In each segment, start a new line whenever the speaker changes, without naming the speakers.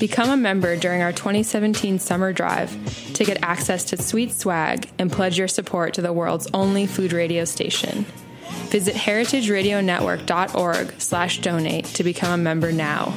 Become a member during our 2017 summer drive to get access to sweet swag and pledge your support to the world's only food radio station. Visit heritageradionetwork.org slash donate to become a member now.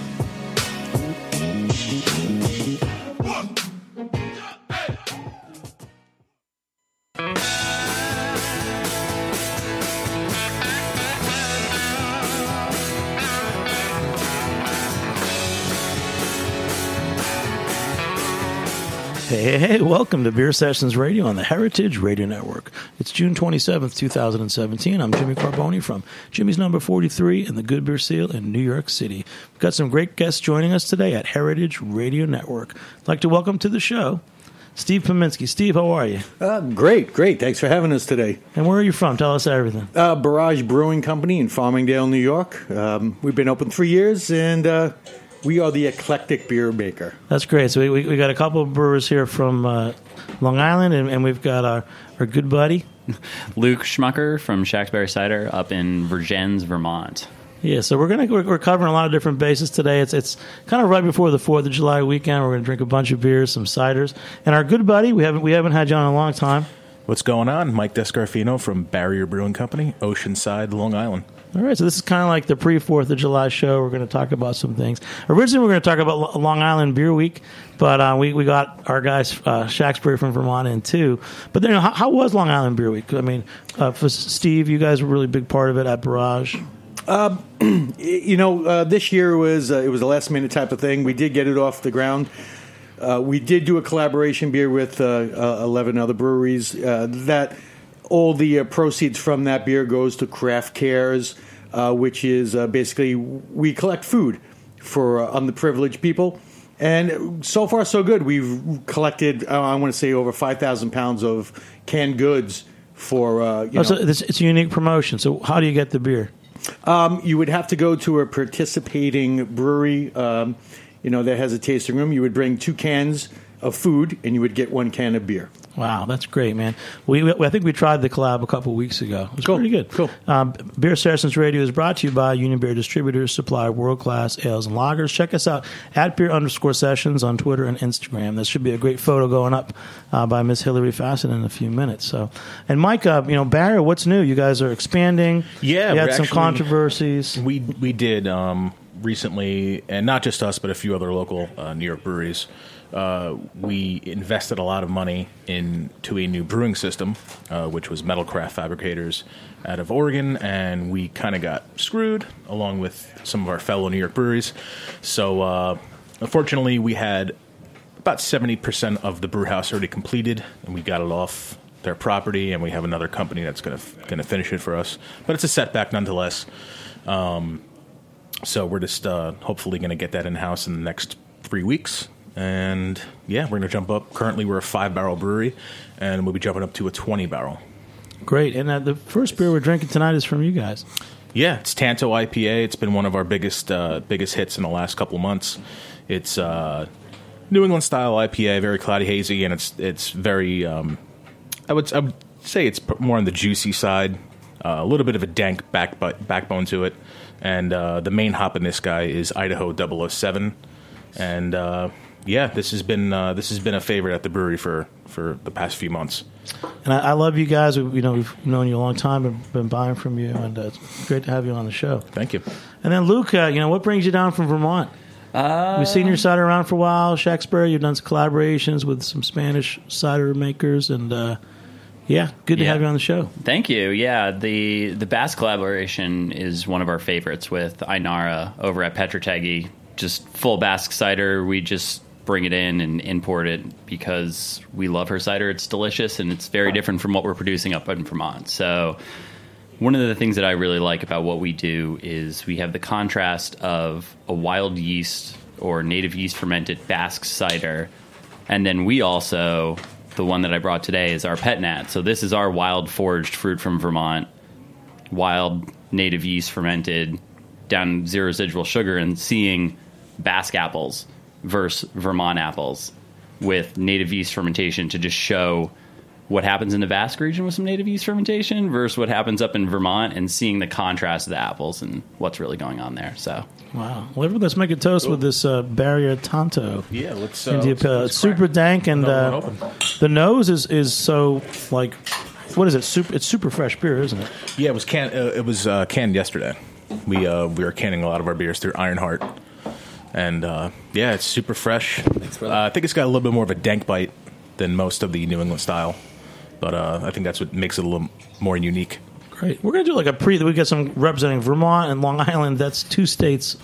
Hey, hey, welcome to Beer Sessions Radio on the Heritage Radio Network. It's June 27th, 2017. I'm Jimmy Carbone from Jimmy's Number 43 and the Good Beer Seal in New York City. We've got some great guests joining us today at Heritage Radio Network. I'd like to welcome to the show Steve Pominski. Steve, how are you?
Uh, great, great. Thanks for having us today.
And where are you from? Tell us everything.
Uh, Barrage Brewing Company in Farmingdale, New York. Um, we've been open three years, and uh, we are the eclectic beer maker.
That's great. So we, we, we got a couple of brewers here from uh, Long Island, and, and we've got our, our good buddy.
Luke Schmuecker from Shacksbury Cider up in Vergennes, Vermont.
Yeah, so we're gonna we're, we're covering a lot of different bases today. It's it's kind of right before the Fourth of July weekend. We're gonna drink a bunch of beers, some ciders, and our good buddy we haven't we haven't had you on in a long time.
What's going on? Mike Descarfino from Barrier Brewing Company, Oceanside, Long Island.
All right, so this is kind of like the pre Fourth of July show. We're going to talk about some things. Originally, we are going to talk about Lo- Long Island Beer Week, but uh, we we got our guys uh, Shacksbury from Vermont in too. But then, how, how was Long Island Beer Week? I mean, uh, for Steve, you guys were a really big part of it at Barrage.
You know, uh, this year was uh, it was a last minute type of thing. We did get it off the ground. Uh, we did do a collaboration beer with uh, uh, eleven other breweries. Uh, that all the uh, proceeds from that beer goes to Craft Cares, uh, which is uh, basically we collect food for uh, underprivileged people. And so far, so good. We've collected, uh, I want to say, over five thousand pounds of canned goods for. Uh, you
Oh, so this, it's a unique promotion. So how do you get the beer?
Um, you would have to go to a participating brewery, um, you know, that has a tasting room. You would bring two cans of food, and you would get one can of beer.
Wow, that's great, man. We, we I think we tried the collab a couple weeks ago. It was
Cool,
pretty good.
cool.
Um, Beer Sessions Radio is brought to you by Union Beer Distributors, supply world class ales and lagers. Check us out at beer underscore sessions on Twitter and Instagram. There should be a great photo going up uh, by Miss Hillary Fasten in a few minutes. So, and Mike, uh, you know, Barrier, what's new? You guys are expanding.
Yeah,
you had some
actually-
controversies.
We we did um, recently, and not just us, but a few other local uh, New York breweries. Uh, we invested a lot of money into a new brewing system, uh, which was Metalcraft Fabricators out of Oregon, and we kind of got screwed along with some of our fellow New York breweries. So, uh, unfortunately, we had about seventy percent of the brew house already completed, and we got it off their property, and we have another company that's going to to finish it for us. But it's a setback nonetheless. Um, so we're just uh, hopefully going to get that in house in the next three weeks. And yeah, we're going to jump up. Currently, we're a five barrel brewery, and we'll be jumping up to a 20 barrel.
Great. And uh, the first beer we're drinking tonight is from you guys.
Yeah, it's Tanto IPA. It's been one of our biggest uh, biggest hits in the last couple months. It's uh, New England style IPA, very cloudy hazy, and it's it's very. Um, I would I would say it's more on the juicy side. Uh, a little bit of a dank back, backbone to it, and uh, the main hop in this guy is Idaho 007. and uh, yeah, this has been uh, this has been a favorite at the brewery for for the past few months.
And I, I love you guys. We, you know, we've known you a long time and been buying from you, and uh, it's great to have you on the show.
Thank you.
And then Luke, uh, you know, what brings you down from Vermont?
Uh,
We've seen your cider around for a while, Shacksbury. You've done some collaborations with some Spanish cider makers, and uh, yeah, good to
Yeah.
have you on the show.
Thank you. Yeah, the the Basque collaboration is one of our favorites with Ainara over at Petritegi. Just full Basque cider. We just bring it in and import it because we love her cider. It's delicious and it's very different from what we're producing up in Vermont. So one of the things that I really like about what we do is we have the contrast of a wild yeast or native yeast fermented Basque cider, and then we also the one that I brought today is our pet nat. So this is our wild foraged fruit from Vermont, wild native yeast fermented, down zero residual sugar, and seeing Basque apples versus Vermont apples with native yeast fermentation to just show what happens in the Basque region with some native yeast fermentation versus what happens up in Vermont and seeing the contrast of the apples and what's really going on there. So
Wow. Well, let's make a toast with this uh, Barrier Tanto.
Yeah, let's.
India Pale. It's super dank, and uh, the nose is, is so like, what is it? Super. It's super fresh beer, isn't it?
Yeah, it was can. Uh, it was uh, canned yesterday. We uh, we were canning a lot of our beers through Ironheart, and uh, yeah, it's super fresh. Uh, I think it's got a little bit more of a dank bite than most of the New England style, but uh, I think that's what makes it a little more unique.
Great. We're gonna do like a pre. We got some representing Vermont and Long Island. That's two states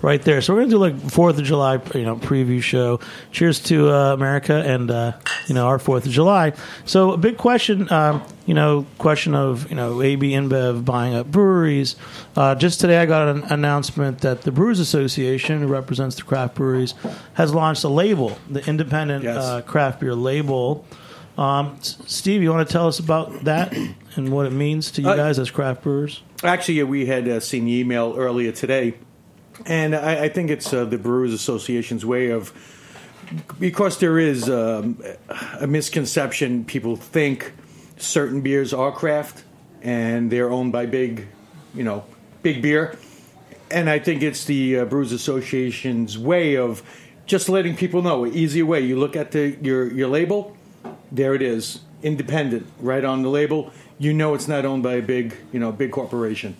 right there. So we're gonna do like Fourth of July, you know, preview show. Cheers to uh, America and uh, you know our Fourth of July. So a big question, um, you know, question of you know AB InBev buying up breweries. Uh, just today, I got an announcement that the Brewers Association, who represents the craft breweries, has launched a label, the Independent
Yes.
uh, Craft Beer Label. Um, Steve, you want to tell us about that and what it means to you
Uh,
guys as craft brewers?
Actually, we had uh, seen the email earlier today, and I, I think it's uh, the Brewers Association's way of because there is um, a misconception. People think certain beers are craft and they're owned by big, you know, big beer, and I think it's the uh, Brewers Association's way of just letting people know. An easier way. You look at the your your label, there it is, independent, right on the label. You know it's not owned by a big, you know, big corporation.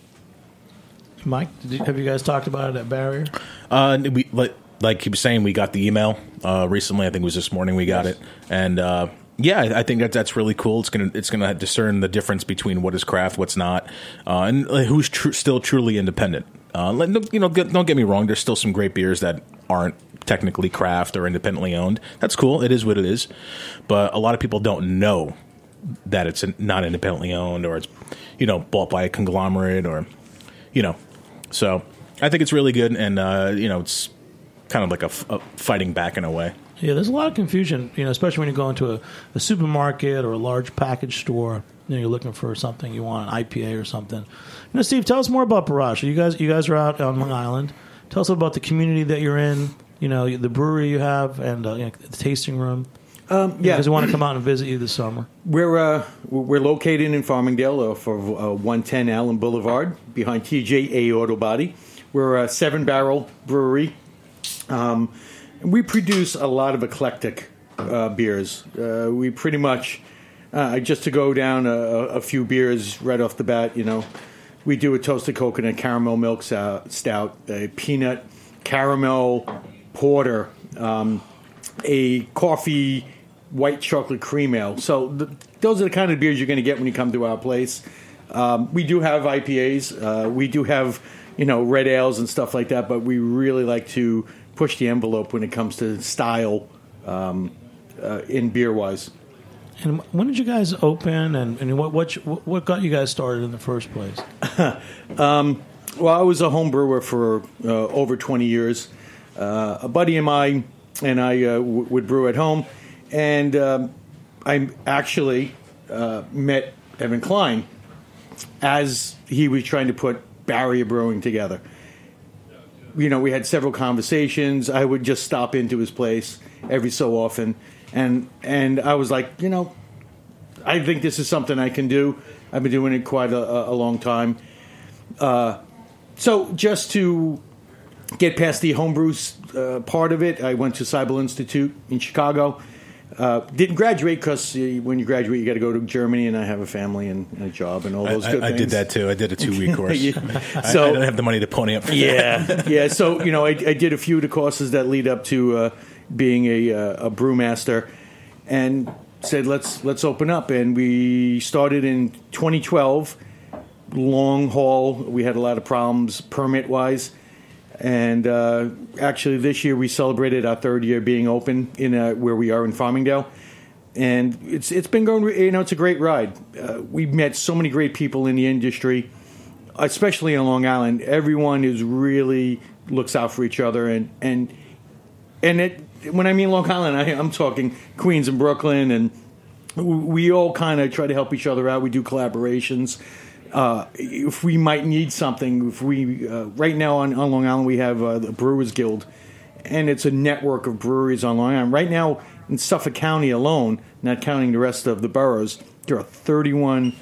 Mike, did you, have you guys talked about it at Barrier?
Uh, we like like he was saying, we got the email uh, recently. I think it was this morning we got it, and uh, yeah, I I think that that's really cool. It's gonna it's gonna discern the difference between what is craft, what's not, uh, and who's tr- still truly independent. Uh, you know, get, don't get me wrong. There's still some great beers that aren't technically craft or independently owned. That's cool. It is what it is, but a lot of people don't know that it's not independently owned or it's you know bought by a conglomerate or you know so i think it's really good and uh, you know it's kind of like a, f- a fighting back in a way
Yeah, there's a lot of confusion, you know, especially when you go into a, a supermarket or a large package store. You know, you're looking for something you want, an IPA or something. You know, Steve, tell us more about Barrage. You guys, you guys are out on Long Island. Tell us about the community that you're in. You know, the brewery you have and uh, you know, the tasting room.
Um,
Yeah, because we want to come out and visit you this summer.
we're uh, we're located in Farmingdale uh, for uh, 110 Allen Boulevard behind TJA Auto Body. We're a seven barrel brewery. Um, we produce a lot of eclectic uh, beers. Uh, we pretty much uh, just to go down a, a few beers right off the bat. You know, we do a toasted coconut caramel milk stout, a peanut caramel porter, um, a coffee white chocolate cream ale. So th- those are the kind of beers you're going to get when you come to our place. Um, we do have IPAs. Uh, we do have you know red ales and stuff like that. But we really like to push the envelope when it comes to style um, uh, in beer wise.
And when did you guys open, and, and what, what what got you guys started in the first place?
um, well, I was a home brewer for uh, over 20 years. Uh, a buddy of mine and I uh, w- would brew at home, and um, I actually uh, met Evan Klein as he was trying to put Barrier Brewing together. You know, we had several conversations. I would just stop into his place every so often, and and I was like, you know, I think this is something I can do. I've been doing it quite a, a long time. Uh, so just to get past the homebrew uh, part of it, I went to Siebel Institute in Chicago. Uh, didn't graduate because uh, when you graduate, you got to go to Germany, and I have a family and, and a job and all those
I,
good
I,
things.
I did that too. I did a two week course.
Yeah.
I,
So-
I don't have the money to pony up for that.
yeah, yeah. So you know, I, I did a few of the courses that lead up to uh, being a, uh, a brewmaster, and said let's let's open up. And we started in 2012. Long haul. We had a lot of problems permit wise, and uh, actually this year we celebrated our third year being open in uh, where we are in Farmingdale. And it's it's been going. You know, it's a great ride. Uh, we've met so many great people in the industry especially in Long Island, everyone is really looks out for each other, and and and it. When I mean Long Island, I, I'm talking Queens and Brooklyn, and we all kind of try to help each other out. We do collaborations. Uh, if we might need something, if we uh, right now on, on Long Island we have uh, the Brewers Guild, and it's a network of breweries on Long Island. Right now in Suffolk County alone, not counting the rest of the boroughs, there are 31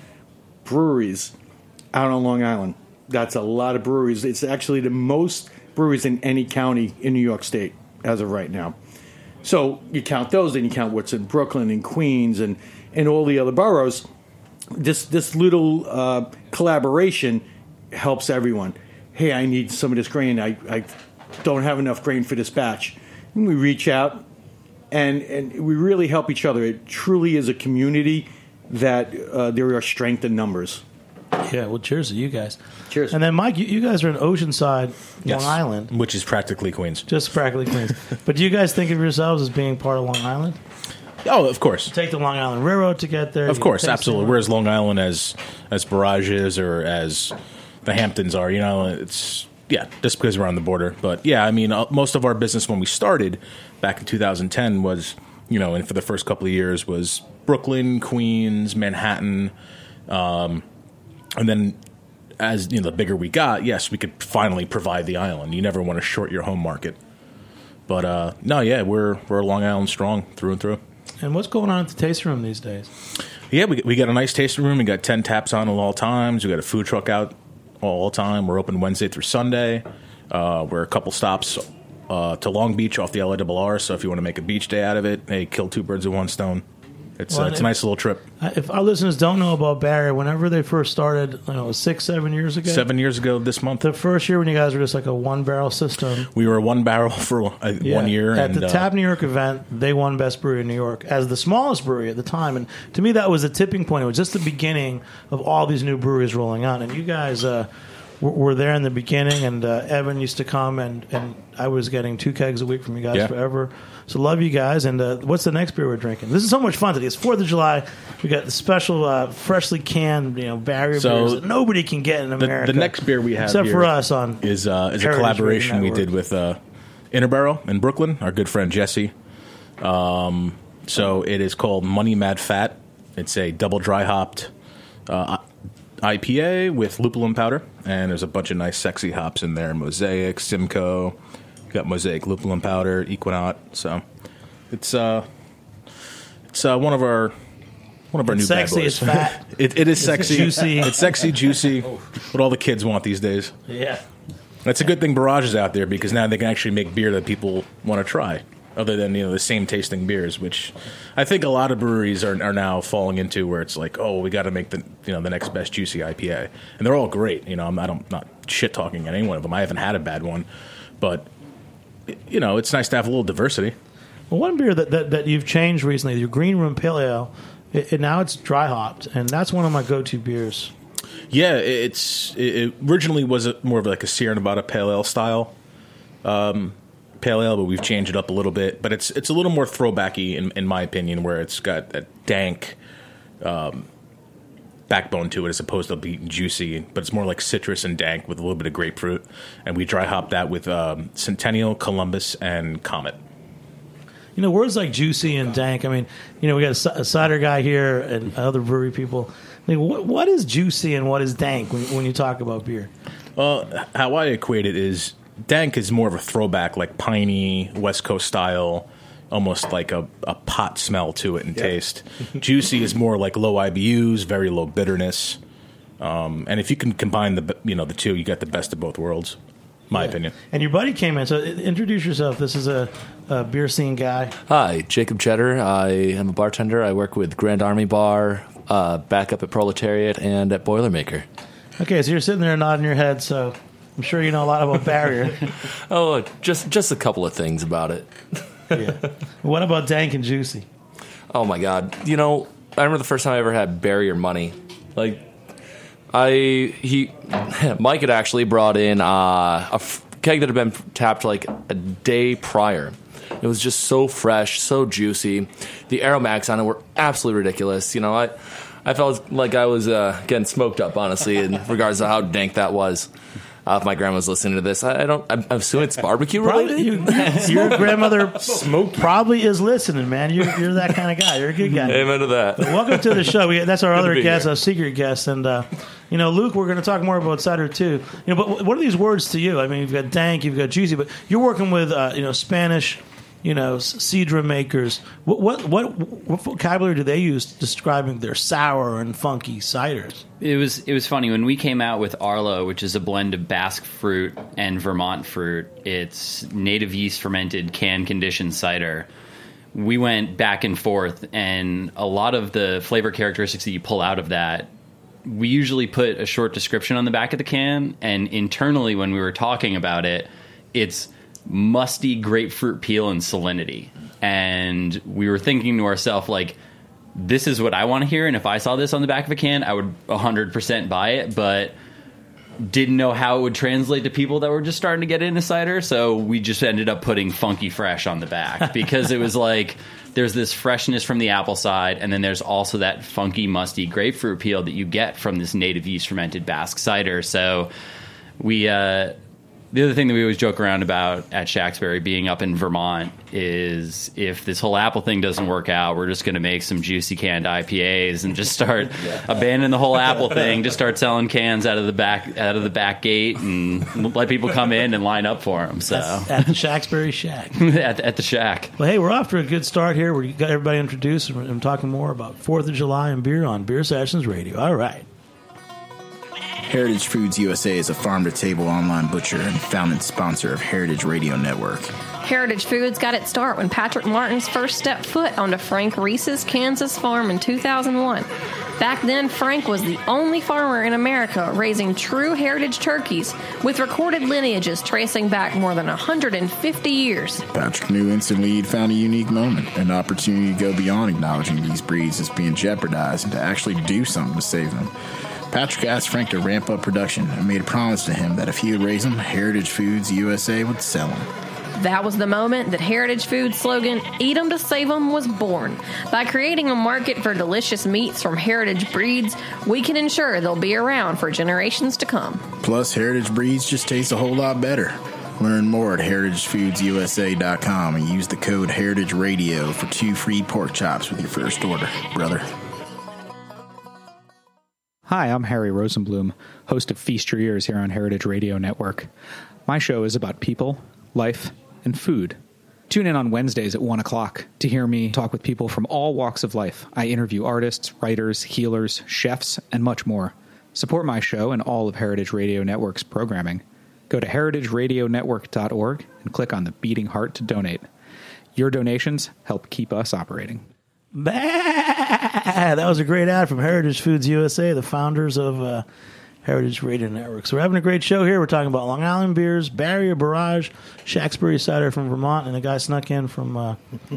breweries out on Long Island. That's a lot of breweries. It's actually the most breweries in any county in New York State as of right now. So you count those, then you count what's in Brooklyn and Queens and, and all the other boroughs. This this little uh, collaboration helps everyone. Hey, I need some of this grain. I, I don't have enough grain for this batch. And we reach out and and we really help each other. It truly is a community that uh, there are strength in numbers.
Yeah, well, cheers to you guys.
Cheers.
And then, Mike, you, you guys are in Oceanside,
Yes.
Long Island,
which is practically Queens.
just practically Queens. but do you guys think of yourselves as being part of Long Island?
Oh, of course.
Take the Long Island Railroad to get there.
Of course, absolutely. We're as Long Island as as Barrage is or as the Hamptons are. You know, it's yeah, just because we're on the border. But yeah, I mean, uh, most of our business when we started back in 2010 was you know, and for the first couple of years was Brooklyn, Queens, Manhattan, um, and then as you know, the bigger we got, yes, we could finally provide the island. You never want to short your home market. But uh, no, yeah, we're we're Long Island strong through and through.
And what's going on at the tasting room these days?
Yeah, we, we got a nice tasting room. We got 10 taps on at all times. We got a food truck out all the time. We're open Wednesday through Sunday. Uh, we're a couple stops uh, to Long Beach off the LIRR. So if you want to make a beach day out of it, hey, kill two birds with one stone. It's,
Well,
uh, it's a nice little trip.
If our listeners don't know about Barrier, whenever they first started, you know, six, seven years ago,
Seven years ago this month,
the first year when you guys were just like a one barrel system.
we were one barrel for uh,
Yeah.
one year.
at
and,
the
uh,
Tap New York event. They won Best Brewery in New York as the smallest brewery at the time, and to me that was a tipping point. It was just the beginning of all these new breweries rolling out, and you guys uh, were, were there in the beginning. And uh, Evan used to come, and and I was getting two kegs a week from you guys
Yeah.
forever. So love you guys. And uh, what's the next beer we're drinking? This is so much fun today. It's Fourth of July. We got the special, uh, freshly canned, you know, barrier
So,
beers that nobody can get in
the,
America.
the next beer we have
except
here
for us on
is uh, is a collaboration we did with uh, Interboro in Brooklyn. Our good friend Jesse. Um, so it is called Money Mad Fat. It's a double dry hopped uh, IPA with lupulin powder, and there's a bunch of nice, sexy hops in there: Mosaic, Simcoe. Got Mosaic lupulin powder, Ekuanot. So it's uh, it's uh, one of our one of our
It's
new bad
sexy,
boys.
it's fat.
it, it is sexy,
juicy.
It's sexy, juicy. what all the kids want these days.
yeah.
That's a good thing Barrage is out there because now they can actually make beer that people want to try, other than you know the same tasting beers, which I think a lot of breweries are, are now falling into, where it's like, oh, we got to make the you know the next best juicy IPA, and they're all great. You know, I'm not, I'm not shit talking any one of them. I haven't had a bad one, but you know, it's nice to have a little diversity.
Well, one beer that, that, that you've changed recently, your Green Room Pale Ale, it, it- now it's dry hopped, and that's one of my go to beers.
Yeah, it's it, it originally was a, more of like a Sierra Nevada Pale Ale style um, pale ale, but we've changed it up a little bit. But it's it's a little more throwbacky in, in my opinion, where it's got that dank um, backbone to it as opposed to being juicy. But it's more like citrus and dank with a little bit of grapefruit. And we dry hop that with um, Centennial, Columbus, and Comet.
You know, words like juicy and dank. I mean, you know, we got a, a cider guy here and other brewery people. I mean, what, what is juicy and what is dank when, when you talk about beer?
Well, how I equate it is dank is more of a throwback, like piney West Coast style, almost like a, a pot smell to it and taste. Juicy is more like low IBUs, very low bitterness. Um, and if you can combine the you know the two, you get the best of both worlds. My opinion.
And your buddy came in, so introduce yourself. This is a, a beer scene guy.
Hi, Jacob Cheddar. I am a bartender. I work with Grand Army Bar, uh, back up at Proletariat, and at Boilermaker.
Okay, so you're sitting there nodding your head, so I'm sure you know a lot about barrier.
Oh, just just a couple of things about it.
Yeah. What about dank and juicy?
Oh my god! You know, I remember the first time I ever had barrier money. Like, I he Mike had actually brought in uh, a f- keg that had been tapped like a day prior. It was just so fresh, so juicy. The aromatics on it were absolutely ridiculous. You know, I I felt like I was uh, getting smoked up, honestly, in regards to how dank that was. Uh, if my grandma's listening to this, I, I don't. I'm, I'm assuming it's barbecue
Probably,
related.
you, your grandmother smoke probably is listening, man. You're, you're that kind of guy. You're a good guy.
Amen to that.
Welcome to the show. We, that's our other guest, our secret guest, and uh, you know, Luke. We're going to talk more about cider too. You know, but what are these words to you? I mean, you've got dank, you've got juicy, but you're working with uh, you know Spanish, you know, sidra makers. What, what what what vocabulary do they use describing their sour and funky ciders?
It was it was funny when we came out with Arlo, which is a blend of Basque fruit and Vermont fruit. It's native yeast fermented can conditioned cider. We went back and forth, and a lot of the flavor characteristics that you pull out of that, we usually put a short description on the back of the can, and internally when we were talking about it, it's musty grapefruit peel and salinity. And we were thinking to ourselves like this is what I want to hear, and if I saw this on the back of a can, I would 100% buy it, but didn't know how it would translate to people that were just starting to get into cider, so we just ended up putting funky fresh on the back because it was like there's this freshness from the apple side, and then there's also that funky, musty grapefruit peel that you get from this native yeast fermented Basque cider. So we uh, the other thing that we always joke around about at Shacksbury being up in Vermont is if this whole Apple thing doesn't work out, we're just going to make some juicy canned IPAs and just start abandon the whole Apple thing, just start selling cans out of the back out of the back gate and let people come in and line up for them. So
At the Shacksbury Shack.
at, at the shack.
Well, hey, we're off to a good start here. We got everybody introduced, and we're I'm talking more about Fourth of July and beer on Beer Sessions Radio. All right.
Heritage Foods USA is a farm to table online butcher and founding sponsor of Heritage Radio Network.
Heritage Foods got its start when Patrick Martins first stepped foot onto Frank Reese's Kansas farm in 2001. Back then, Frank was the only farmer in America raising true heritage turkeys with recorded lineages tracing back more than 150 years.
Patrick knew instantly he'd found a unique moment, an opportunity to go beyond acknowledging these breeds as being jeopardized and to actually do something to save them. Patrick asked Frank to ramp up production and made a promise to him that if he would raise them, Heritage Foods USA would sell them.
That was the moment that Heritage Foods slogan, Eat 'em to Save 'em, was born. By creating a market for delicious meats from heritage breeds, we can ensure they'll be around for generations to come.
Plus, Heritage breeds just taste a whole lot better. Learn more at heritagefoodsusa.com and use the code Heritage Radio for two free pork chops with your first order, brother.
Hi, I'm Harry Rosenblum, host of Feast Your Ears here on Heritage Radio Network. My show is about people, life, and food. Tune in on Wednesdays at 1 o'clock to hear me talk with people from all walks of life. I interview artists, writers, healers, chefs, and much more. Support my show and all of Heritage Radio Network's programming. Go to heritageradionetwork.org and click on the beating heart to donate. Your donations help keep us operating.
Bah! That was a great ad from Heritage Foods USA, the founders of uh, Heritage Radio Network. So we're having a great show here. We're talking about Long Island beers, Barrier Barrage, Shacksbury cider from Vermont, and a guy snuck in from uh,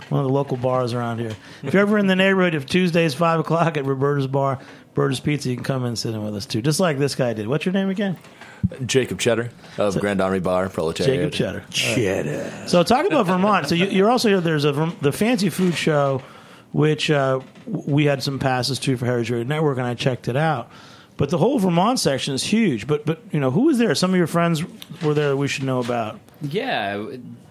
one of the local bars around here. If you're ever in the neighborhood, if Tuesdays five o'clock at Roberta's Bar, Roberta's Pizza, you can come in and sit in with us too, just like this guy did. What's your name again?
Jacob Cheddar of Grand Army Bar, Proletariat.
Jacob Cheddar.
Cheddar.
So talk about Vermont. So you, you're also here. There's a the Fancy Food Show, which uh, we had some passes to for Heritage Radio Network, and I checked it out. But the whole Vermont section is huge. But but you know who was there? Some of your friends were there. that We should know about
Yeah,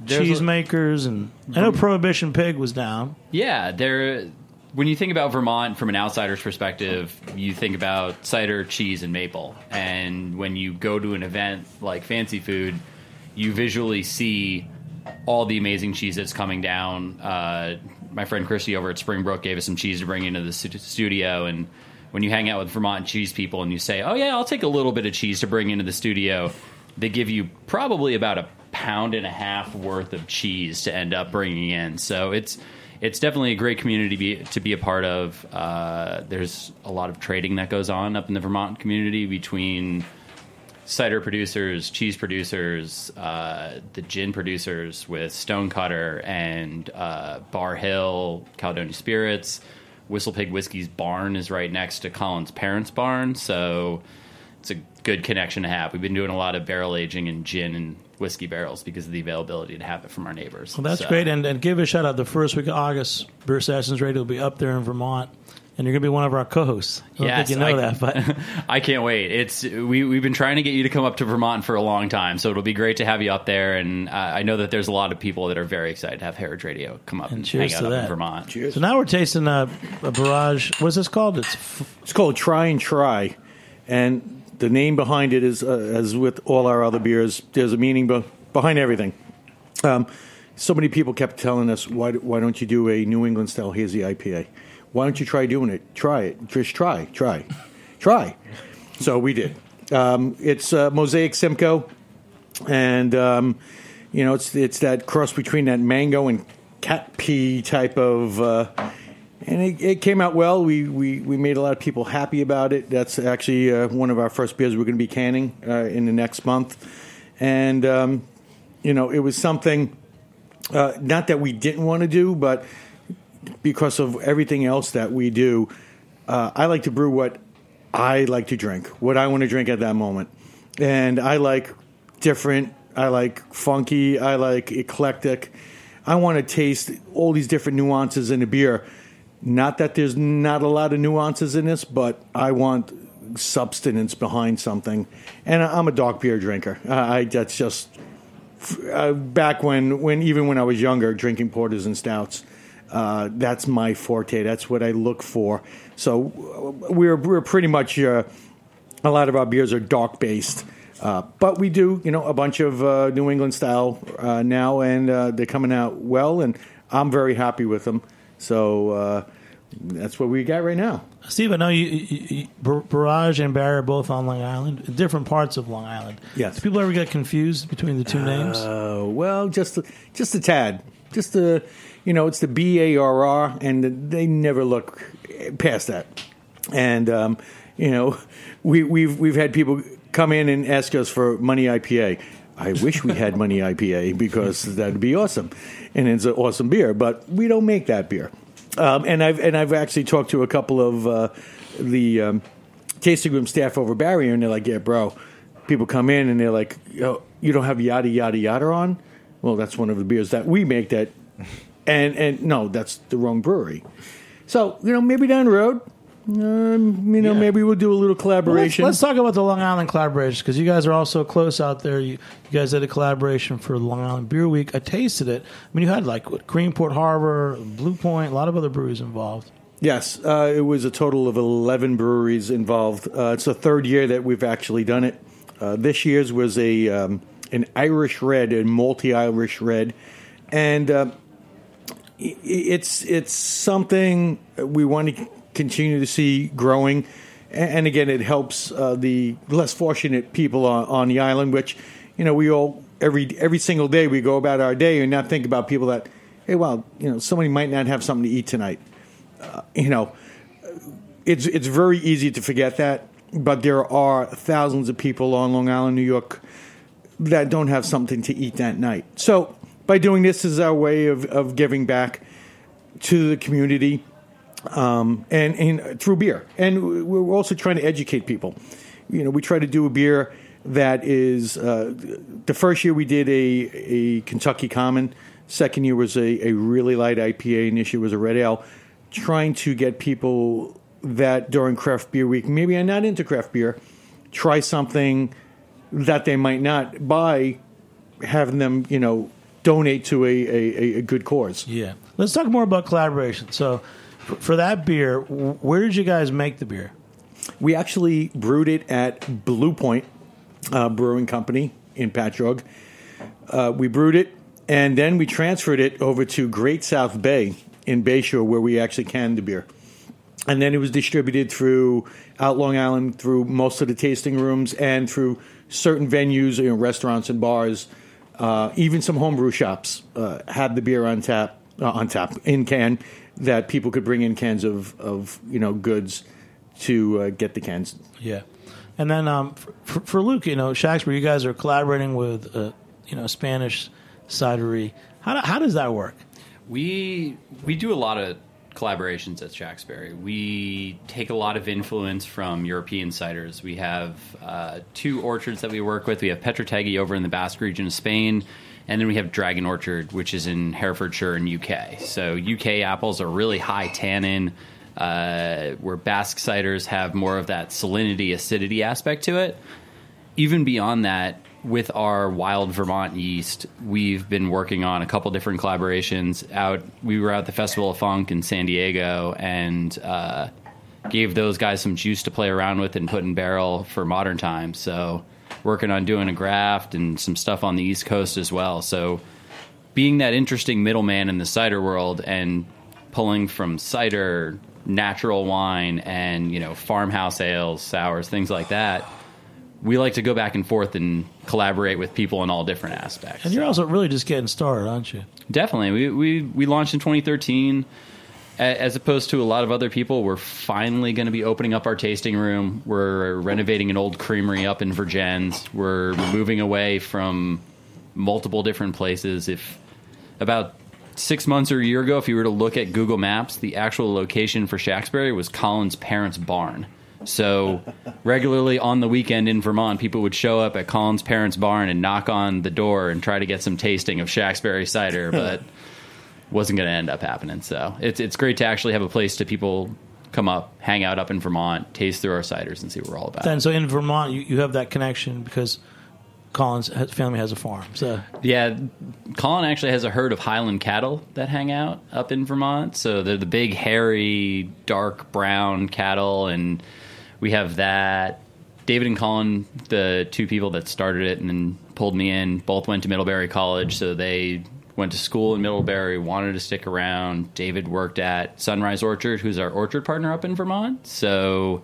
cheesemakers, and I know Prohibition Pig was down.
Yeah, there. When you think about Vermont from an outsider's perspective, you think about cider, cheese, and maple. And when you go to an event like Fancy Food, you visually see all the amazing cheese that's coming down. Uh, my friend Christy over at Springbrook gave us some cheese to bring into the studio, and when you hang out with Vermont cheese people and you say, "Oh yeah, I'll take a little bit of cheese to bring into the studio," they give you probably about a pound and a half worth of cheese to end up bringing in. So it's it's definitely a great community be, to be a part of. Uh, there's a lot of trading that goes on up in the Vermont community between cider producers, cheese producers, uh, the gin producers with Stonecutter and uh, Bar Hill, Caledonia Spirits. Whistle Pig Whiskey's barn is right next to Colin's parents' barn, so it's a good connection to have. We've been doing a lot of barrel aging in gin and whiskey barrels because of the availability to have it from our neighbors.
Well, that's
So-
great. And, and give a shout out. The first week of August, Beer Sessions Radio will be up there in Vermont, and you're going to be one of our co-hosts. I don't
Yes,
think you know
I-
that, but
I can't wait. It's we we've been trying to get you to come up to Vermont for a long time, so it'll be great to have you up there. And uh, I know that there's a lot of people that are very excited to have Heritage Radio come up and,
And cheers
hang out
to
up in
that.
Vermont.
So now we're tasting uh, a barrage. What's this called? It's f-
It's called Try and Try, and the name behind it is, uh, as with all our other beers, there's a meaning be- behind everything. Um, so many people kept telling us, why, why don't you do a New England style? hazy IPA. Why don't you try doing it? Try it. Just try, try, try. So we did. Um, it's uh, Mosaic Simcoe, and um, you know it's it's that cross between that mango and cat pee type of. Uh, and it, it came out well. We, we we made a lot of people happy about it. That's actually uh, one of our first beers we're going to be canning uh, in the next month, and um, you know it was something uh, not that we didn't want to do, but because of everything else that we do, uh, I like to brew what I like to drink, what I want to drink at that moment, and I like different. I like funky. I like eclectic. I want to taste all these different nuances in a beer. Not that there's not a lot of nuances in this, but I want substance behind something. And I'm a dark beer drinker. Uh, I that's just uh, back when when even when I was younger, drinking porters and stouts. Uh, that's my forte. That's what I look for. So we're we're pretty much uh, a lot of our beers are dark based. Uh, but we do, you know, a bunch of uh, New England style uh, now, and uh, they're coming out well, and I'm very happy with them. So uh, that's what we got right now.
Steve, I know you, you, you Bar- Barrage and Barrier are both on Long Island, different parts of Long Island.
Yes.
Do people ever get confused between the two names?
Uh, well, just a, just a tad, just a, you know, it's the B A R R, and they never look past that. And um, you know, we, we've we've had people come in and ask us for Money IPA. I wish we had Money IPA because that'd be awesome, and it's an awesome beer. But we don't make that beer. Um, and I've and I've actually talked to a couple of uh, the um, tasting room staff over Barrier, and they're like, "Yeah, bro." People come in and they're like, Yo, "You don't have yada yada yada on." Well, that's one of the beers that we make. That, and and no, that's the wrong brewery. So you know, maybe down the road, um, you know, maybe we'll do a little
Well, let's,
collaboration.
let's talk about the Long Island collaboration because you guys are all so close out there. You, you guys did a collaboration for Long Island Beer Week. I tasted it. I mean, you had like what, Greenport Harbor, Blue Point, a lot of other breweries involved.
Yes, uh, it was a total of 11 breweries involved. Uh, it's the third year that we've actually done it. Uh, this year's was a um, an Irish red, a multi Irish red, and uh, it's it's something we want to continue to see growing. And again, it helps uh, the less fortunate people on, on the island, which you know we all every every single day we go about our day and not think about people that hey, well, you know, somebody might not have something to eat tonight you know, it's it's very easy to forget that, but there are thousands of people on Long Island, New York, that don't have something to eat that night. So by doing this, is our way of, of giving back to the community. um, and, and through beer. And we're also trying to educate people. You know, we try to do a beer that is uh, the first year we did a, a Kentucky Common. Second year was a, a really light IPA, and this year was a red ale. Trying to get people that during craft beer week, maybe are not into craft beer, try something that they might not buy, having them, you know, donate to a, a, a good cause.
Yeah. Let's talk more about collaboration. So, for, for that beer, w- where did you guys make the beer?
We actually brewed it at Blue Point uh, Brewing Company in Patchogue. Uh, we brewed it, and then we transferred it over to Great South Bay in Bayshore, where we actually canned the beer. And then it was distributed through out Long Island, through most of the tasting rooms, and through certain venues, you know, restaurants and bars. Uh, even some homebrew shops uh, had the beer on tap, uh, on tap in can, that people could bring in cans of, of you know goods to uh, get the cans.
Yeah. And then um, for, for Luke, you know, Shacksbury, you guys are collaborating with, uh, you know, Spanish cidery. How, do, how does that work?
We we do a lot of collaborations at Shacksbury. We take a lot of influence from European ciders. We have uh, two orchards that we work with. We have Petritegi over in the Basque region of Spain, and then we have Dragon Orchard, which is in Herefordshire in UK. So UK apples are really high tannin, uh, where Basque ciders have more of that salinity, acidity aspect to it. Even beyond that, with our wild Vermont yeast, we've been working on a couple different collaborations. Out, we were at the Festival of Funk in San Diego and uh, gave those guys some juice to play around with and put in barrel for modern times. So, working on doing a graft and some stuff on the East Coast as well. So, being that interesting middleman in the cider world and pulling from cider, natural wine, and you know farmhouse ales, sours, things like that we like to go back and forth and collaborate with people in all different aspects.
And you're also really just getting started, aren't you?
Definitely. We, we, we launched in 2013. As opposed to a lot of other people, we're finally going to be opening up our tasting room. We're renovating an old creamery up in Vergennes. We're moving away from multiple different places. If about six months or a year ago, if you were to look at Google Maps, the actual location for Shacksbury was Colin's parents' barn. So regularly on the weekend in Vermont, people would show up at Colin's parents' barn and knock on the door and try to get some tasting of Shacksbury cider, but wasn't going to end up happening. So it's it's great to actually have a place to people come up, hang out up in Vermont, taste through our ciders, and see what we're all about.
Then, so in Vermont, you, you have that connection because Colin's family has a farm. So
Yeah, Colin actually has a herd of Highland cattle that hang out up in Vermont. So they're the big, hairy, dark brown cattle, and we have that. David and Colin, the two people that started it and then pulled me in, both went to Middlebury College, so they went to school in Middlebury, wanted to stick around. David worked at Sunrise Orchard, who's our orchard partner up in Vermont. So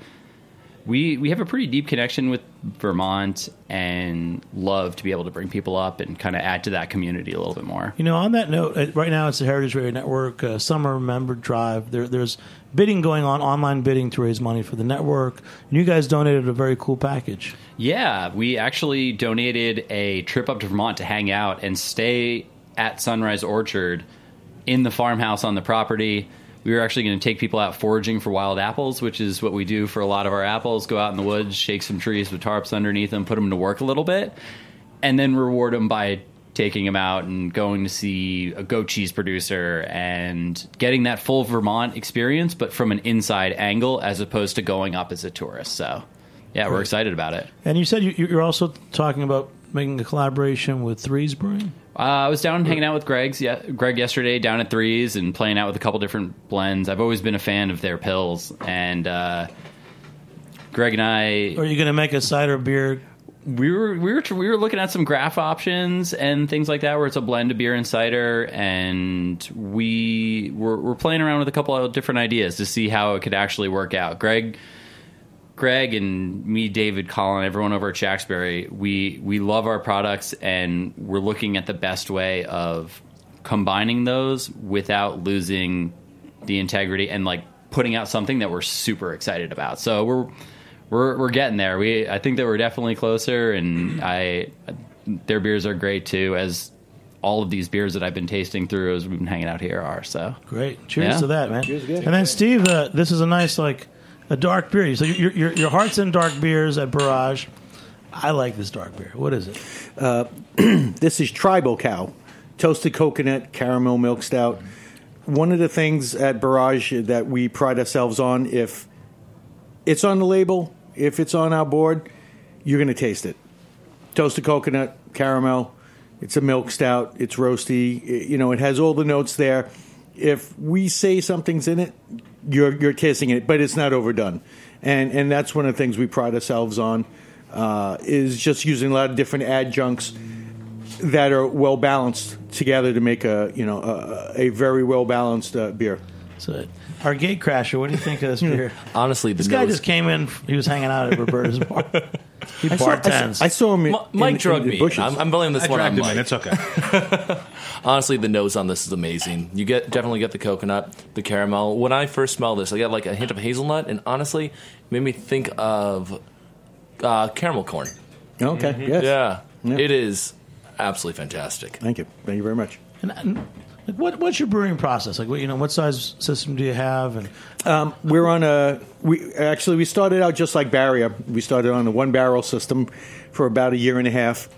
we we have a pretty deep connection with Vermont and love to be able to bring people up and kind of add to that community a little bit more.
You know, on that note, uh, right now it's the Heritage Radio Network uh, Summer Member Drive. There, there's bidding going on, online bidding to raise money for the network. And you guys donated a very cool package.
Yeah, we actually donated a trip up to Vermont to hang out and stay at Sunrise Orchard in the farmhouse on the property. We were actually going to take people out foraging for wild apples, which is what we do for a lot of our apples. Go out in the woods, shake some trees with tarps underneath them, put them to work a little bit, and then reward them by taking them out and going to see a goat cheese producer and getting that full Vermont experience, but from an inside angle as opposed to going up as a tourist. So, yeah, we're excited about it.
And you said you, you're also talking about making a collaboration with Threes Brewing.
Uh, I was down hanging out with Greg's, yeah, Greg yesterday down at Threes and playing out with a couple different blends. I've always been a fan of their pils, and uh, Greg and I
Are you going to make a cider beer?
we were we were we were looking at some graf options and things like that, where it's a blend of beer and cider, and we were, we're playing around with a couple of different ideas to see how it could actually work out. Greg. Greg and me, David, Colin, everyone over at Shacksbury, we we love our products and we're looking at the best way of combining those without losing the integrity and like putting out something that we're super excited about. So we're we're we're getting there. We I think that we're definitely closer, and I their beers are great too. As all of these beers that I've been tasting through as we've been hanging out here are. So
Great. Cheers
Yeah.
to that, man.
Cheers, good.
And then Steve, uh, this is a nice like a dark beer. So your your, your heart's in dark beers at Barrage. I like this dark beer. What is it?
Uh, this is Tribal Cow, toasted coconut caramel milk stout. One of the things at Barrage that we pride ourselves on, if it's on the label, if it's on our board, you're going to taste it. Toasted coconut, caramel. It's a milk stout. It's roasty. It- you know, it has all the notes there. If we say something's in it, you're you're tasting it, but it's not overdone. And and that's one of the things we pride ourselves on uh, is just using a lot of different adjuncts that are well balanced together to make a you know a, a very well balanced uh, beer.
So, our gate crasher. What do you think of this beer?
Honestly, the
This guy
nose-
just came in. He was hanging out at Roberta's bar. He
I saw, I
bartends.
saw, I saw him. in-
M- Mike
in-
drugged
in the
me.
bushes.
I'm, I'm blaming this
I
one on
dragged him
Mike.
in. It's okay.
Honestly, the nose on this is amazing. You get definitely get the coconut, the caramel. When I first smelled this, I got like a hint of hazelnut, and honestly, it made me think of uh, caramel corn.
okay. Yes.
Yeah,
Yeah.
it is absolutely fantastic.
Thank you. Thank you very much.
And, and, like, what what's your brewing process? Like, what you know, what size system do you have? And
Um, we're on a. We actually we started out just like Barrier. We started on a one barrel system for about a year and a half,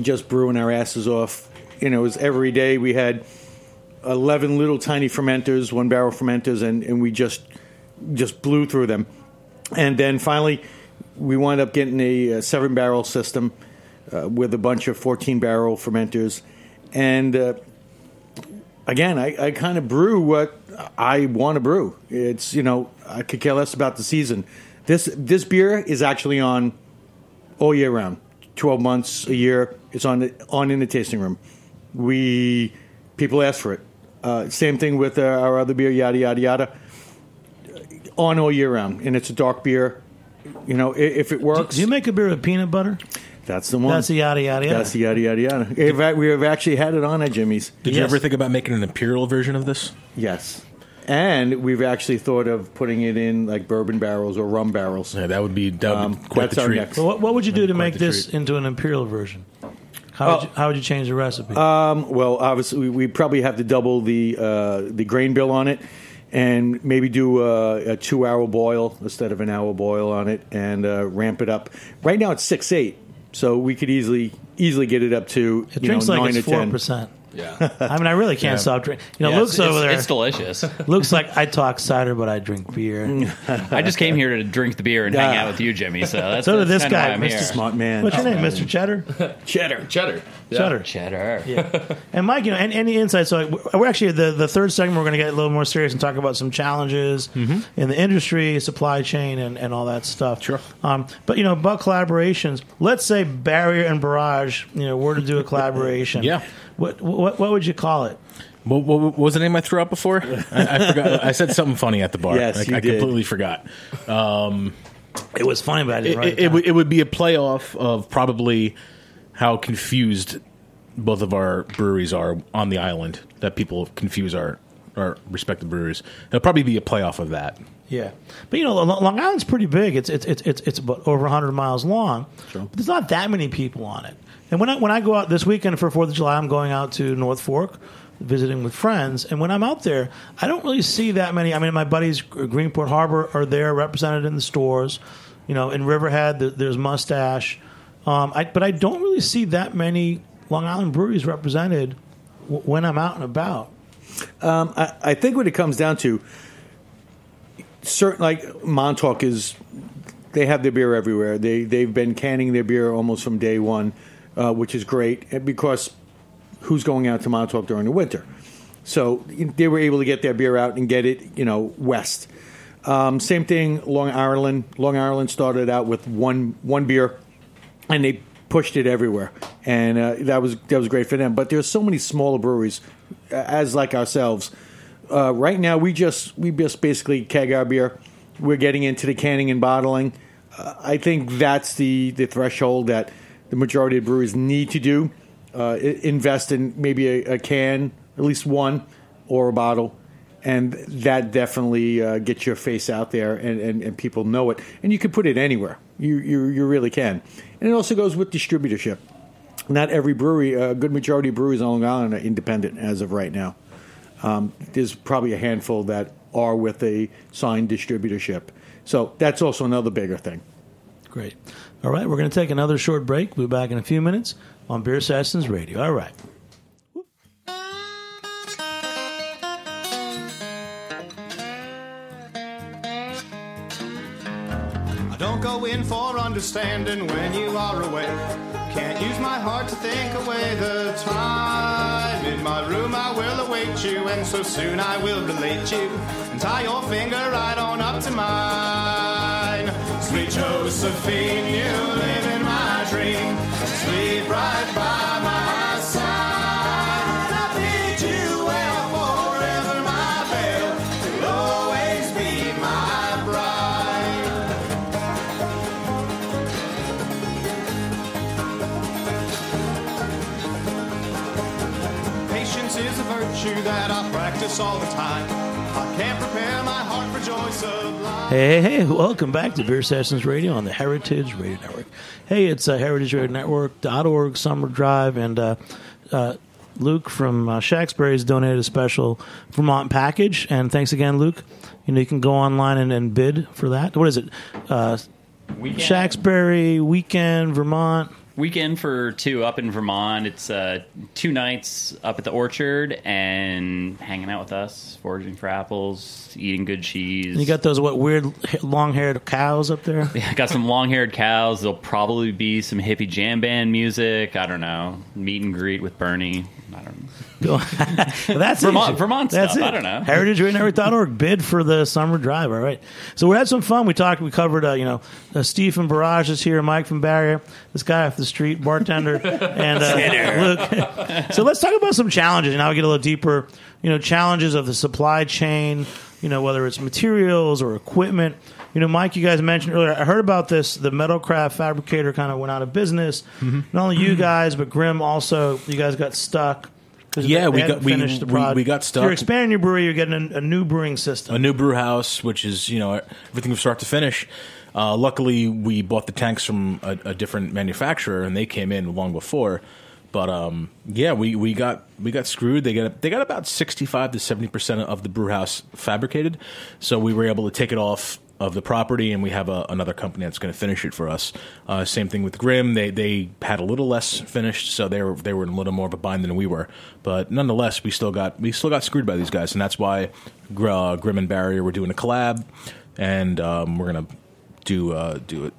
just brewing our asses off. You know, it was every day we had eleven little tiny fermenters, one barrel fermenters, and, and we just just blew through them. And then finally, we wound up getting a, uh seven barrel system uh, with a bunch of fourteen barrel fermenters, and. Uh, again, I, I kind of brew what I want to brew. It's you know I could care less about the season. This this beer is actually on all year round, twelve months a year. It's on the, on in the tasting room. We people ask for it. Uh, same thing with uh, our other beer, yada yada yada. On all year round, and it's a dark beer. You know, if it works,
do you make a beer with peanut butter?
That's the one.
That's the yada yada yada.
That's the yada yada yada. In fact, we have actually had it on at Jimmy's.
Did you
Yes.
ever think about making an imperial version of this?
Yes. And we've actually thought of putting it in like bourbon barrels or rum barrels.
Yeah, that would be that would
Um,
quite
that's
the
our
treat.
next.
So what, what would you do to
Quite
make
the
this
treat.
into an imperial version? How, would you, how would you change the recipe?
Um, well, obviously, we, we probably have to double the uh, the grain bill on it, and maybe do a, a two hour boil instead of an hour boil on it, and uh, ramp it up. Right now, it's six eight, so we could easily easily get it up to
it
you
drinks
know,
like
nine
it's
to
four
ten.
percent.
Yeah,
I mean, I really can't
Yeah.
stop drinking. You know,
Yeah,
Luke's
it's,
over
it's-
there.
It's delicious.
Luke's like, I talk cider, but I drink beer.
I just came here to drink the beer and hang out with you, Jimmy. So that's
So did
that's
this
kinda
guy,
why I'm
Mr.
here.
Smart man.
What's your name, Mr. Cheddar?
Cheddar.
Cheddar.
Cheddar.
Cheddar.
Yeah. And Mike, you know, any, any insights? So like, we're actually the the third segment. We're going to get a little more serious and talk about some challenges in the industry, supply chain, and, and all that stuff.
Sure.
Um, but you know, about collaborations. Let's say Barrier and Barrage, you know, were to do a collaboration.
Yeah.
What what what would you call it?
What, what, what was the name I threw out before? I, I forgot. I said something funny at the bar.
Yes,
I,
you
I
did.
completely forgot.
Um, it was funny, but I
It,
didn't write
it,
it,
it,
down.
would, it would be a playoff of probably how confused both of our breweries are on the island. That people confuse our our respective breweries. It'll probably be a playoff of that.
Yeah, but you know, Long Island's pretty big. It's it's it's it's, it's about over 100 miles long. Sure. But there's not that many people on it. And when I when I go out this weekend for Fourth of July, I'm going out to North Fork, visiting with friends. And when I'm out there, I don't really see that many. I mean, my buddies Greenport Harbor are there, represented in the stores. You know, in Riverhead, there's Mustache. Um, I, but I don't really see that many Long Island breweries represented w- when I'm out and about.
Um, I, I think what it comes down to, certain like Montauk is, they have their beer everywhere. They they've been canning their beer almost from day one, uh, which is great because who's going out to Montauk during the winter? So they were able to get their beer out and get it, you know, west. Um, same thing, Long Island. Long Island started out with one one beer, and they pushed it everywhere, and uh, that was that was great for them. But there's so many smaller breweries, as like ourselves. Uh, right now, we just we just basically keg our beer. We're getting into the canning and bottling. Uh, I think that's the the threshold that the majority of breweries need to do. Uh, invest in maybe a, a can, at least one, or a bottle, and that definitely uh, gets your face out there, and, and, and people know it. And you can put it anywhere. You you you really can. And it also goes with distributorship. not every brewery, a good majority of breweries on Long Island are independent as of right now. Um, there's probably a handful that are with a signed distributorship. So that's also another bigger thing.
Great. All right, we're going to take another short break. We'll be back in a few minutes on Beer Sessions Radio. All right.
I don't go in for understanding when you are away. Can't use my heart to think away the time. My room I will await you, and so soon I will relate you. And tie your finger right on up to mine. Sweet Josephine, you live in my dream. Sleep right by I practice all the time. I can't prepare my heart for joy sublime.
Hey, hey, hey, welcome back to Beer Sessions Radio on the Heritage Radio Network. Hey, it's uh, heritageradionetwork.org, Summer Drive, and uh, uh, Luke from uh, Shacksbury's donated a special Vermont package. And thanks again, Luke. You know, you can go online and, and bid for that. What is it? Uh,
Weekend.
Shacksbury Weekend, Vermont.
Weekend for two up in Vermont. It's uh, two nights up at the orchard and hanging out with us, foraging for apples, eating good cheese.
You got those what weird long haired cows up there?
Yeah, got some long haired cows. There'll probably be some hippie jam band music. I don't know. Meet and greet with Bernie. I don't know.
That's
Vermont-
it.
Vermont
That's
stuff.
it.
I don't know.
HeritageRadioNetwork.org bid for the summer drive. All right. So we had some fun. We talked. We covered. Uh, you know, uh, Steve from Barrage is here. Mike from Barrier. This guy off the street, bartender, and uh, Luke. so let's talk about some challenges. Now we get a little deeper. You know, challenges of the supply chain. You know, whether it's materials or equipment. You know, Mike, you guys mentioned earlier. I heard about this. The Metalcraft fabricator kind of went out of business. Not only you guys, but Grimm also. You guys got stuck. 'Cause
Yeah, we got- we-
the
we- we got
So You're expanding your brewery. You're getting a, a new brewing system.
a new brew house, which is you know everything from start to finish. Uh, luckily, we bought the tanks from a, a different manufacturer, and they came in long before. But um, yeah, we, we got we got screwed. They got they got about sixty five to seventy percent of the brew house fabricated, so we were able to take it off of the property, and we have a, another company that's going to finish it for us. Uh, same thing with Grimm; they they had a little less finished, so they were they were in a little more of a bind than we were. But nonetheless, we still got we still got screwed by these guys, and that's why uh, Grimm and Barrier were doing a collab, and um, we're gonna do uh, do it.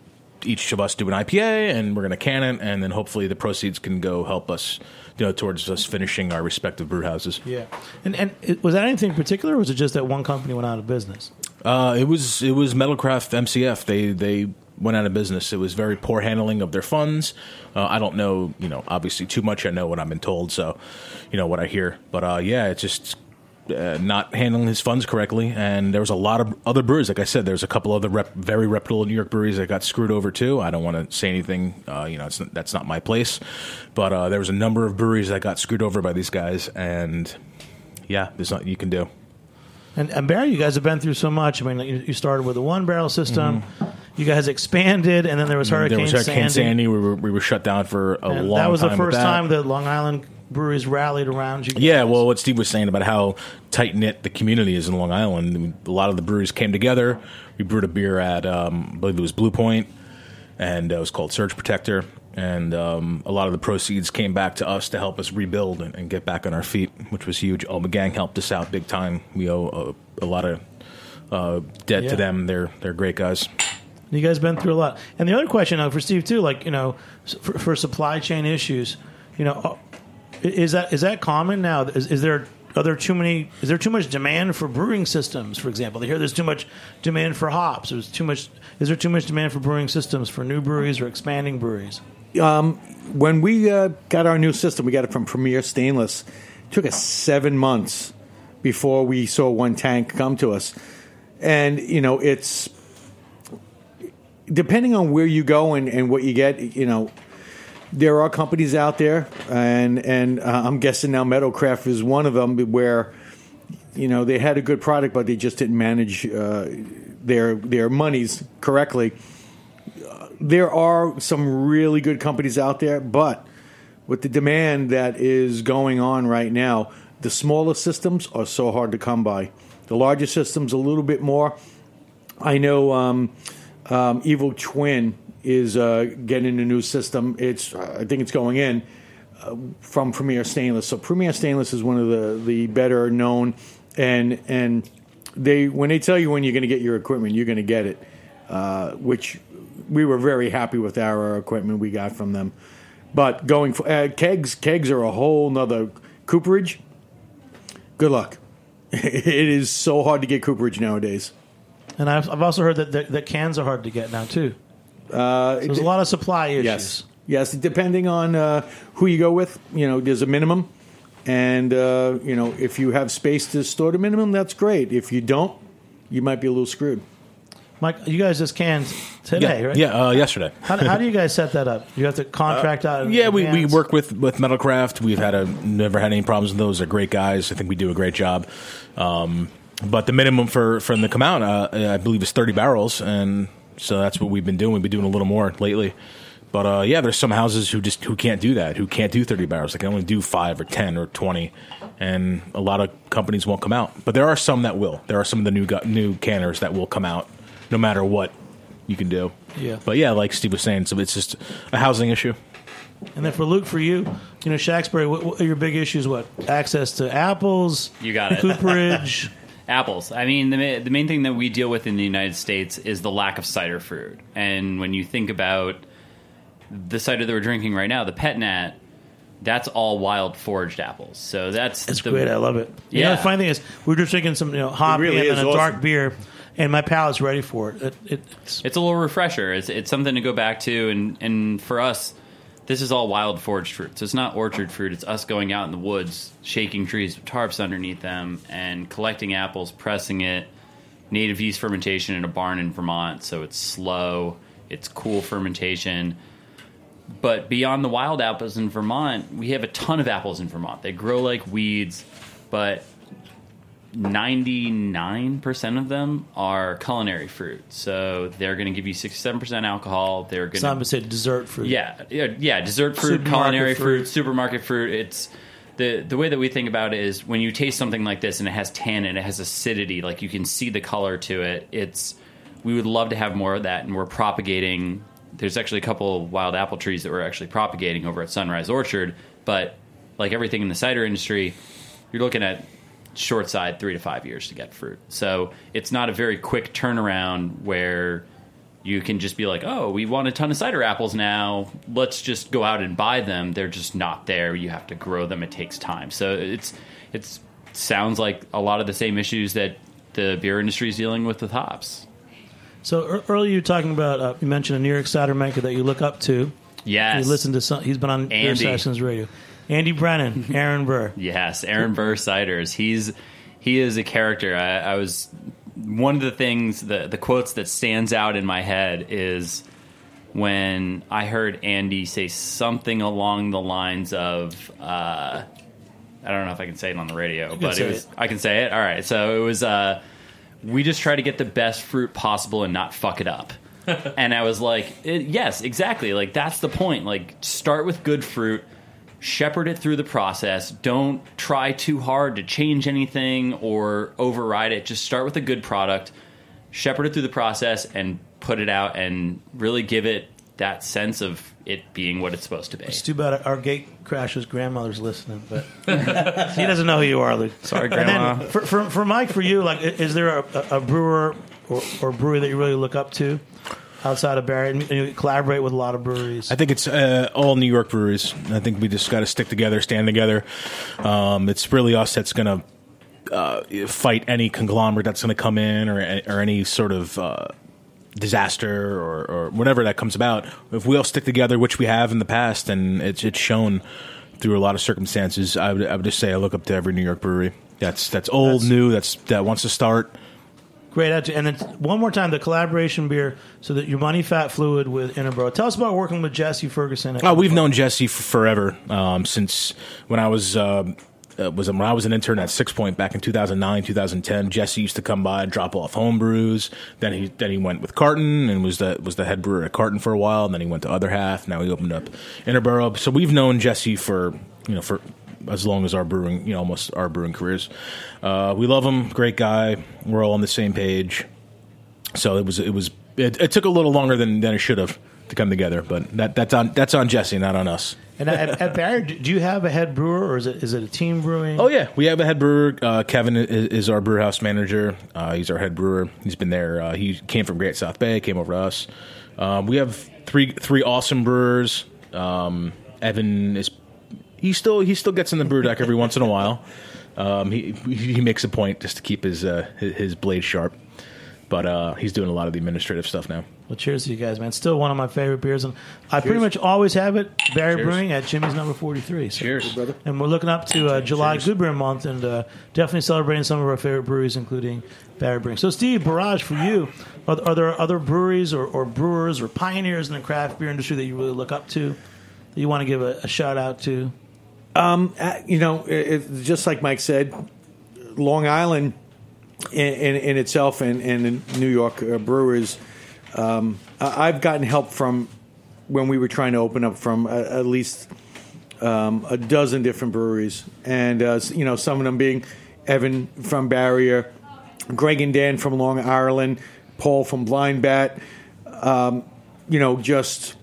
Each of us do an IPA, and we're gonna can it, and then hopefully the proceeds can go help us, you know, towards us finishing our respective brew houses.
Yeah. And and it, was that anything particular, or was it just that one company went out of business?
Uh, it was it was Metalcraft MCF. They they went out of business. It was very poor handling of their funds. Uh, I don't know, you know, obviously too much. I know what I've been told, so you know what I hear. But uh, yeah, it's just uh, not handling his funds correctly. And there was a lot of other breweries. Like I said, there's a couple other rep- very reputable New York breweries that got screwed over too. I don't want to say anything. Uh, you know, that's not my place. But uh, there was a number of breweries that got screwed over by these guys, and yeah, there's nothing you can do.
And, and Barrier, you guys have been through so much. I mean, you, you started with a one barrel system. You guys expanded, and then there was Hurricane,
Mm-hmm. there was Hurricane
Sandy.
Sandy. We were we were shut down for a
And
long
that was the first
that.
time that Long Island breweries rallied around you. Guys.
Yeah, well, what Steve was saying about how tight knit the community is in Long Island, a lot of the breweries came together. We brewed a beer at, um, I believe it was Blue Point, and uh, it was called Surge Protector. And um, a lot of the proceeds came back to us to help us rebuild and, and get back on our feet, which was huge. Ommegang helped us out big time. We owe a, a lot of uh, debt
Yeah.
to them. They're they're great guys.
You guys been through a lot. And the other question uh, for Steve too, like you know, for, for supply chain issues, you know, uh, is that is that common now? Is, is there are there too many? Is there too much demand for brewing systems? For example, they hear there's too much demand for hops. There's too much. Is there too much demand for brewing systems for new breweries or expanding breweries?
Um, when we uh, got our new system, we got it from Premier Stainless. It took us seven months before we saw one tank come to us, and you know it's depending on where you go and, and what you get. You know, there are companies out there, and and uh, I'm guessing now Metalcraft is one of them where you know they had a good product, but they just didn't manage uh, their their monies correctly. There are some really good companies out there, but with the demand that is going on right now, the smaller systems are so hard to come by. The larger systems a little bit more. I know um, um, Evil Twin is uh, getting a new system. It's I think it's going in uh, from Premier Stainless. So Premier Stainless is one of the the better known and and they when they tell you when you're going to get your equipment, you're going to get it. Uh, which we were very happy with our equipment we got from them. But going for uh, kegs, kegs are a whole nother cooperage. Good luck. it is so hard to get cooperage nowadays.
And I've, I've also heard that, that that cans are hard to get now too.
Uh,
So there's a lot of supply issues.
Yes, yes. Depending on uh, who you go with, you know, there's a minimum, and uh, you know, if you have space to store the minimum, that's great. If you don't, you might be a little screwed.
Mike, you guys just canned today,
yeah,
right?
yeah uh, yesterday.
How, how do you guys set that up? You have to contract out.
Uh, Yeah, we, we work with, with Metalcraft. We've had a never had any problems with those. They're great guys. I think we do a great job. Um, but the minimum for them to come out, uh, I believe, is thirty barrels, and so that's what we've been doing. We've been doing a little more lately. But uh, yeah, there's some houses who just who can't do that, who can't do thirty barrels. They can only do five or ten or twenty, and a lot of companies won't come out. But there are some that will. There are some of the new gu- new canners that will come out, no matter what you can do.
Yeah.
But yeah, like Steve was saying, so it's just a housing issue.
And then for Luke, for you, you know, Shacksbury, what, what are your big issues? What access to apples?
You got it.
Cooperage.
Apples. I mean, the, the main thing that we deal with in the United States is the lack of cider fruit. And when you think about the cider that we're drinking right now, the Pet Nat, that's all wild foraged apples. So that's
It's
the,
great. I love it. You know,
Yeah.
the funny thing is, we are just drinking some you know hoppy
really
and then a
awesome.
dark beer, and my palate's ready for it. it, it it's,
it's a little refresher. It's, it's something to go back to, and and for us, this is all wild foraged fruit. So it's not orchard fruit. It's us going out in the woods, shaking trees with tarps underneath them, and collecting apples, pressing it, native yeast fermentation in a barn in Vermont. So it's slow. It's cool fermentation. But beyond the wild apples in Vermont, we have a ton of apples in Vermont. They grow like weeds, but 99% of them are culinary fruit. So they're going to give you 67% alcohol. They're going
some
to
say dessert fruit.
yeah, yeah, yeah. Dessert fruit, culinary
fruit.
fruit. supermarket fruit. It's the the way that we think about it is when you taste something like this and it has tannin, it has acidity, like you can see the color to it. It's we would love to have more of that, and we're propagating. There's actually a couple of wild apple trees that we're actually propagating over at Sunrise Orchard, but like everything in the cider industry, you're looking at short side three to five years to get fruit. So it's not a very quick turnaround where you can just be like, oh, we want a ton of cider apples now. Let's just go out and buy them. They're just not there. You have to grow them. It takes time. So it's it's sounds like a lot of the same issues that the beer industry is dealing with with hops.
So ear- earlier you were talking about uh, you mentioned a New York cider maker that you look up to.
Yes.
You listen to some. He's been on Beer Sessions Radio. Andy Brennan, Aaron Burr.
Yes, Aaron Burr ciders. He's he is a character. I, I was one of the things the the quotes that stands out in my head is when I heard Andy say something along the lines of. Uh, I don't know if I can say it on the radio, but it was.
it.
I can say it. All right. So it was. Uh, we just try to get the best fruit possible and not fuck it up. and I was like, yes, exactly. Like that's the point. Like start with good fruit, shepherd it through the process. Don't try too hard to change anything or override it. Just start with a good product, shepherd it through the process, and put it out, and really give it that sense of it being what it's supposed to be.
It's too bad our gate crasher's grandmother's listening, but he doesn't know who you are, Luke.
Sorry,
And
Grandma.
then for, for, for Mike, for you, like, is there a, a brewer or, or brewery that you really look up to outside of Barrier? And you collaborate with a lot of breweries.
I think it's uh, all New York breweries. I think we just got to stick together, stand together. Um, it's really us that's going to uh, fight any conglomerate that's going to come in or or any sort of uh, disaster or, or whatever that comes about. If we all stick together, which we have in the past, and it's it's shown through a lot of circumstances, I would I would just say I look up to every New York brewery. That's that's old,
That's-
new. That's that wants to start.
Great attitude. And then one more time, the collaboration beer, so that your money fat fluid with Interboro. Tell us about working with Jesse Ferguson.
Oh, we've known Jesse f- forever um, since when I was uh, uh, was when I was an intern at Sixpoint back in 2009, 2010. Jesse used to come by, and drop off home brews. Then he then he went with Carton and was the was the head brewer at Carton for a while. And then he went to Other Half. Now he opened up Interboro. So we've known Jesse for you know for as long as our brewing you know almost our brewing careers. Uh, we love him, great guy. We're all on the same page. So it was it was it, it took a little longer than than it should have to come together, but that that's on that's on Jesse, not on us.
And at, at Barrier, do you have a head brewer, or is it is it a team brewing?
Oh yeah, we have a head brewer. Uh, Kevin is, is our brew house manager. Uh, he's our head brewer. He's been there. Uh, he came from Great South Bay, came over to us. Um, we have three three awesome brewers. Um, Evan is he still he still gets in the brew deck every once in a while. Um, he he makes a point just to keep his uh, his, his blade sharp. But uh, he's doing a lot of the administrative stuff now.
Well, cheers to you guys, man. Still one of my favorite beers, and I pretty much always have it. Barrier
Cheers.
Brewing at Jimmy's number forty three. So.
Cheers, brother.
And we're looking up to uh, July Good Beer Month, and uh, definitely celebrating some of our favorite breweries, including Barrier Brewing. So, Steve, barrage for you. Are, are there other breweries or, or brewers or pioneers in the craft beer industry that you really look up to? That you want to give a, a shout out to?
Um, uh, you know, it, it, just like Mike said, Long Island in, in, in itself and, and New York uh, brewers, um, I've gotten help from when we were trying to open up from uh, at least um, a dozen different breweries, and uh, you know, some of them being Evan from Barrier, Greg and Dan from Long Island, Paul from Blind Bat. Um, you know, just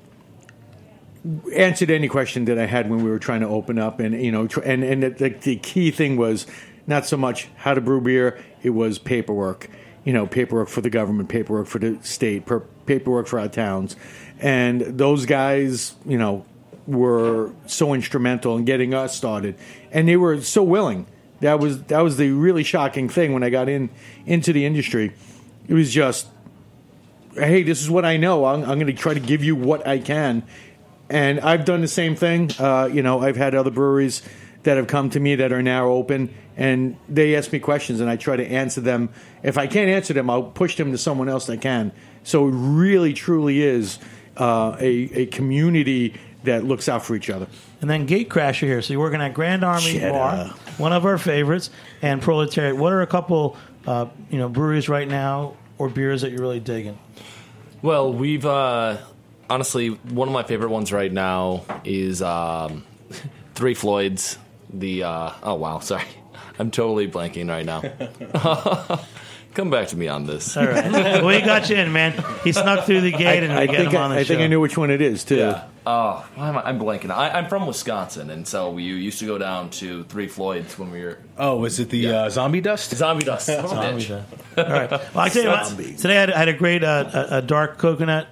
answered any question that I had when we were trying to open up, and you know, and and the, the key thing was not so much how to brew beer; it was paperwork. You know, paperwork for the government, paperwork for the state, per, paperwork for our towns, and those guys, you know, were so instrumental in getting us started, and they were so willing. That was that was the really shocking thing when I got in into the industry. It was just hey, this is what I know. I'm, I'm going to try to give you what I can. And I've done the same thing. Uh, you know, I've had other breweries that have come to me that are now open, and they ask me questions, and I try to answer them. If I can't answer them, I'll push them to someone else that can. So it really, truly is uh, a, a community that looks out for each other.
And then Gatecrasher here. So you're working at Grand Army
Cheddar.
Bar, one of our favorites, and Proletariat. What are a couple, uh, you know, breweries right now or beers that you're really digging?
Well, we've uh, honestly one of my favorite ones right now is um, Three Floyds. The uh, oh wow, sorry, I'm totally blanking right now. Come back to me on this.
All right. well, he got you in, man. He snuck through the gate and we
I
get
think
him on the
I, I
show.
think I knew which one it is too.
Yeah. Oh, why am I? I'm blanking. I, I'm from Wisconsin, and so we used to go down to Three Floyds when we were
Oh, is it the uh, zombie dust?
zombie dust. Son of a
Zombie dust. All right. Well, I tell you what. Today I had, I had a great uh, a, a dark coconut.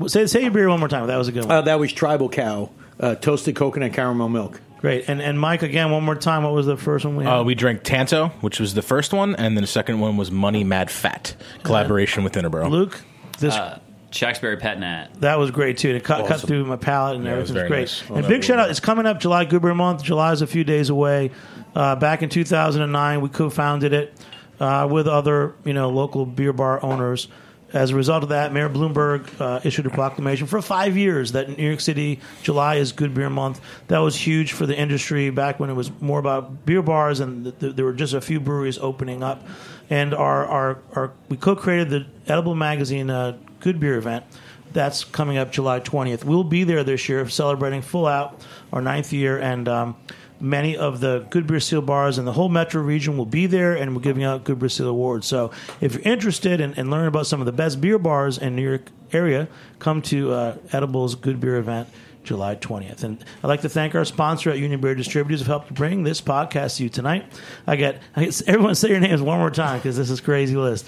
Well, Say say your beer one more time. That was a good one.
Uh, that was Tribal Cow, uh, toasted coconut caramel milk.
Great. And and Mike again one more time. What was the first one we had?
Uh, we drank Tanto, which was the first one, and then the second one was Money Mad Fat, collaboration with Interboro.
Luke. This
Uh, Shacksbury Pet Nat.
That was great too. It cut, cut through my palate and
Yeah, it was
everything was
very
great.
nice. I'll
And
never
big shout
forget
out! It's coming up July Good Beer Month. July is a few days away. Uh, back in 2009, we co-founded it uh, with other you know local beer bar owners. As a result of that, Mayor Bloomberg uh, issued a proclamation for five years that in New York City, July is Good Beer Month. That was huge for the industry back when it was more about beer bars and th- th- there were just a few breweries opening up. And our, our, our we co-created the Edible Magazine uh, Good Beer event. That's coming up July 20th. We'll be there this year celebrating Full Out, our ninth year, and um, many of the Good Beer Seal bars in the whole metro region will be there, and we're giving out Good Beer Seal awards. So if you're interested in, in learning about some of the best beer bars in New York area, come to uh, Edibles Good Beer event. July 20th. And I'd like to thank our sponsor at Union Beer Distributors who helped bring this podcast to you tonight. I get, I get everyone say your names one more time because this is crazy list.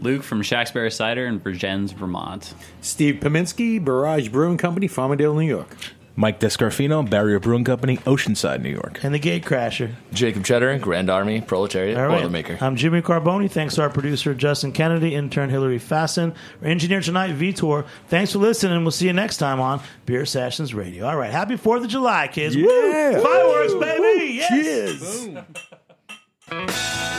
Luke from Shacksbury Cider in Vergennes, Vermont.
Steve Pominski, Barrage Brewing Company, Farmingdale, New York.
Mike Descarfino, Barrier Brewing Company, Oceanside, New York.
And the Gate Crasher.
Jacob Cheddar, Grand Army, Proletariat,
All right.
Boilermaker.
I'm Jimmy Carbone. Thanks to our producer, Justin Kennedy, intern Hillary Fasten, our engineer tonight, Vitor. Thanks for listening, and we'll see you next time on Beer Sessions Radio. All right. Happy 4th of July, kids.
Yeah.
Woo! Fireworks, baby. Yes.
Cheers.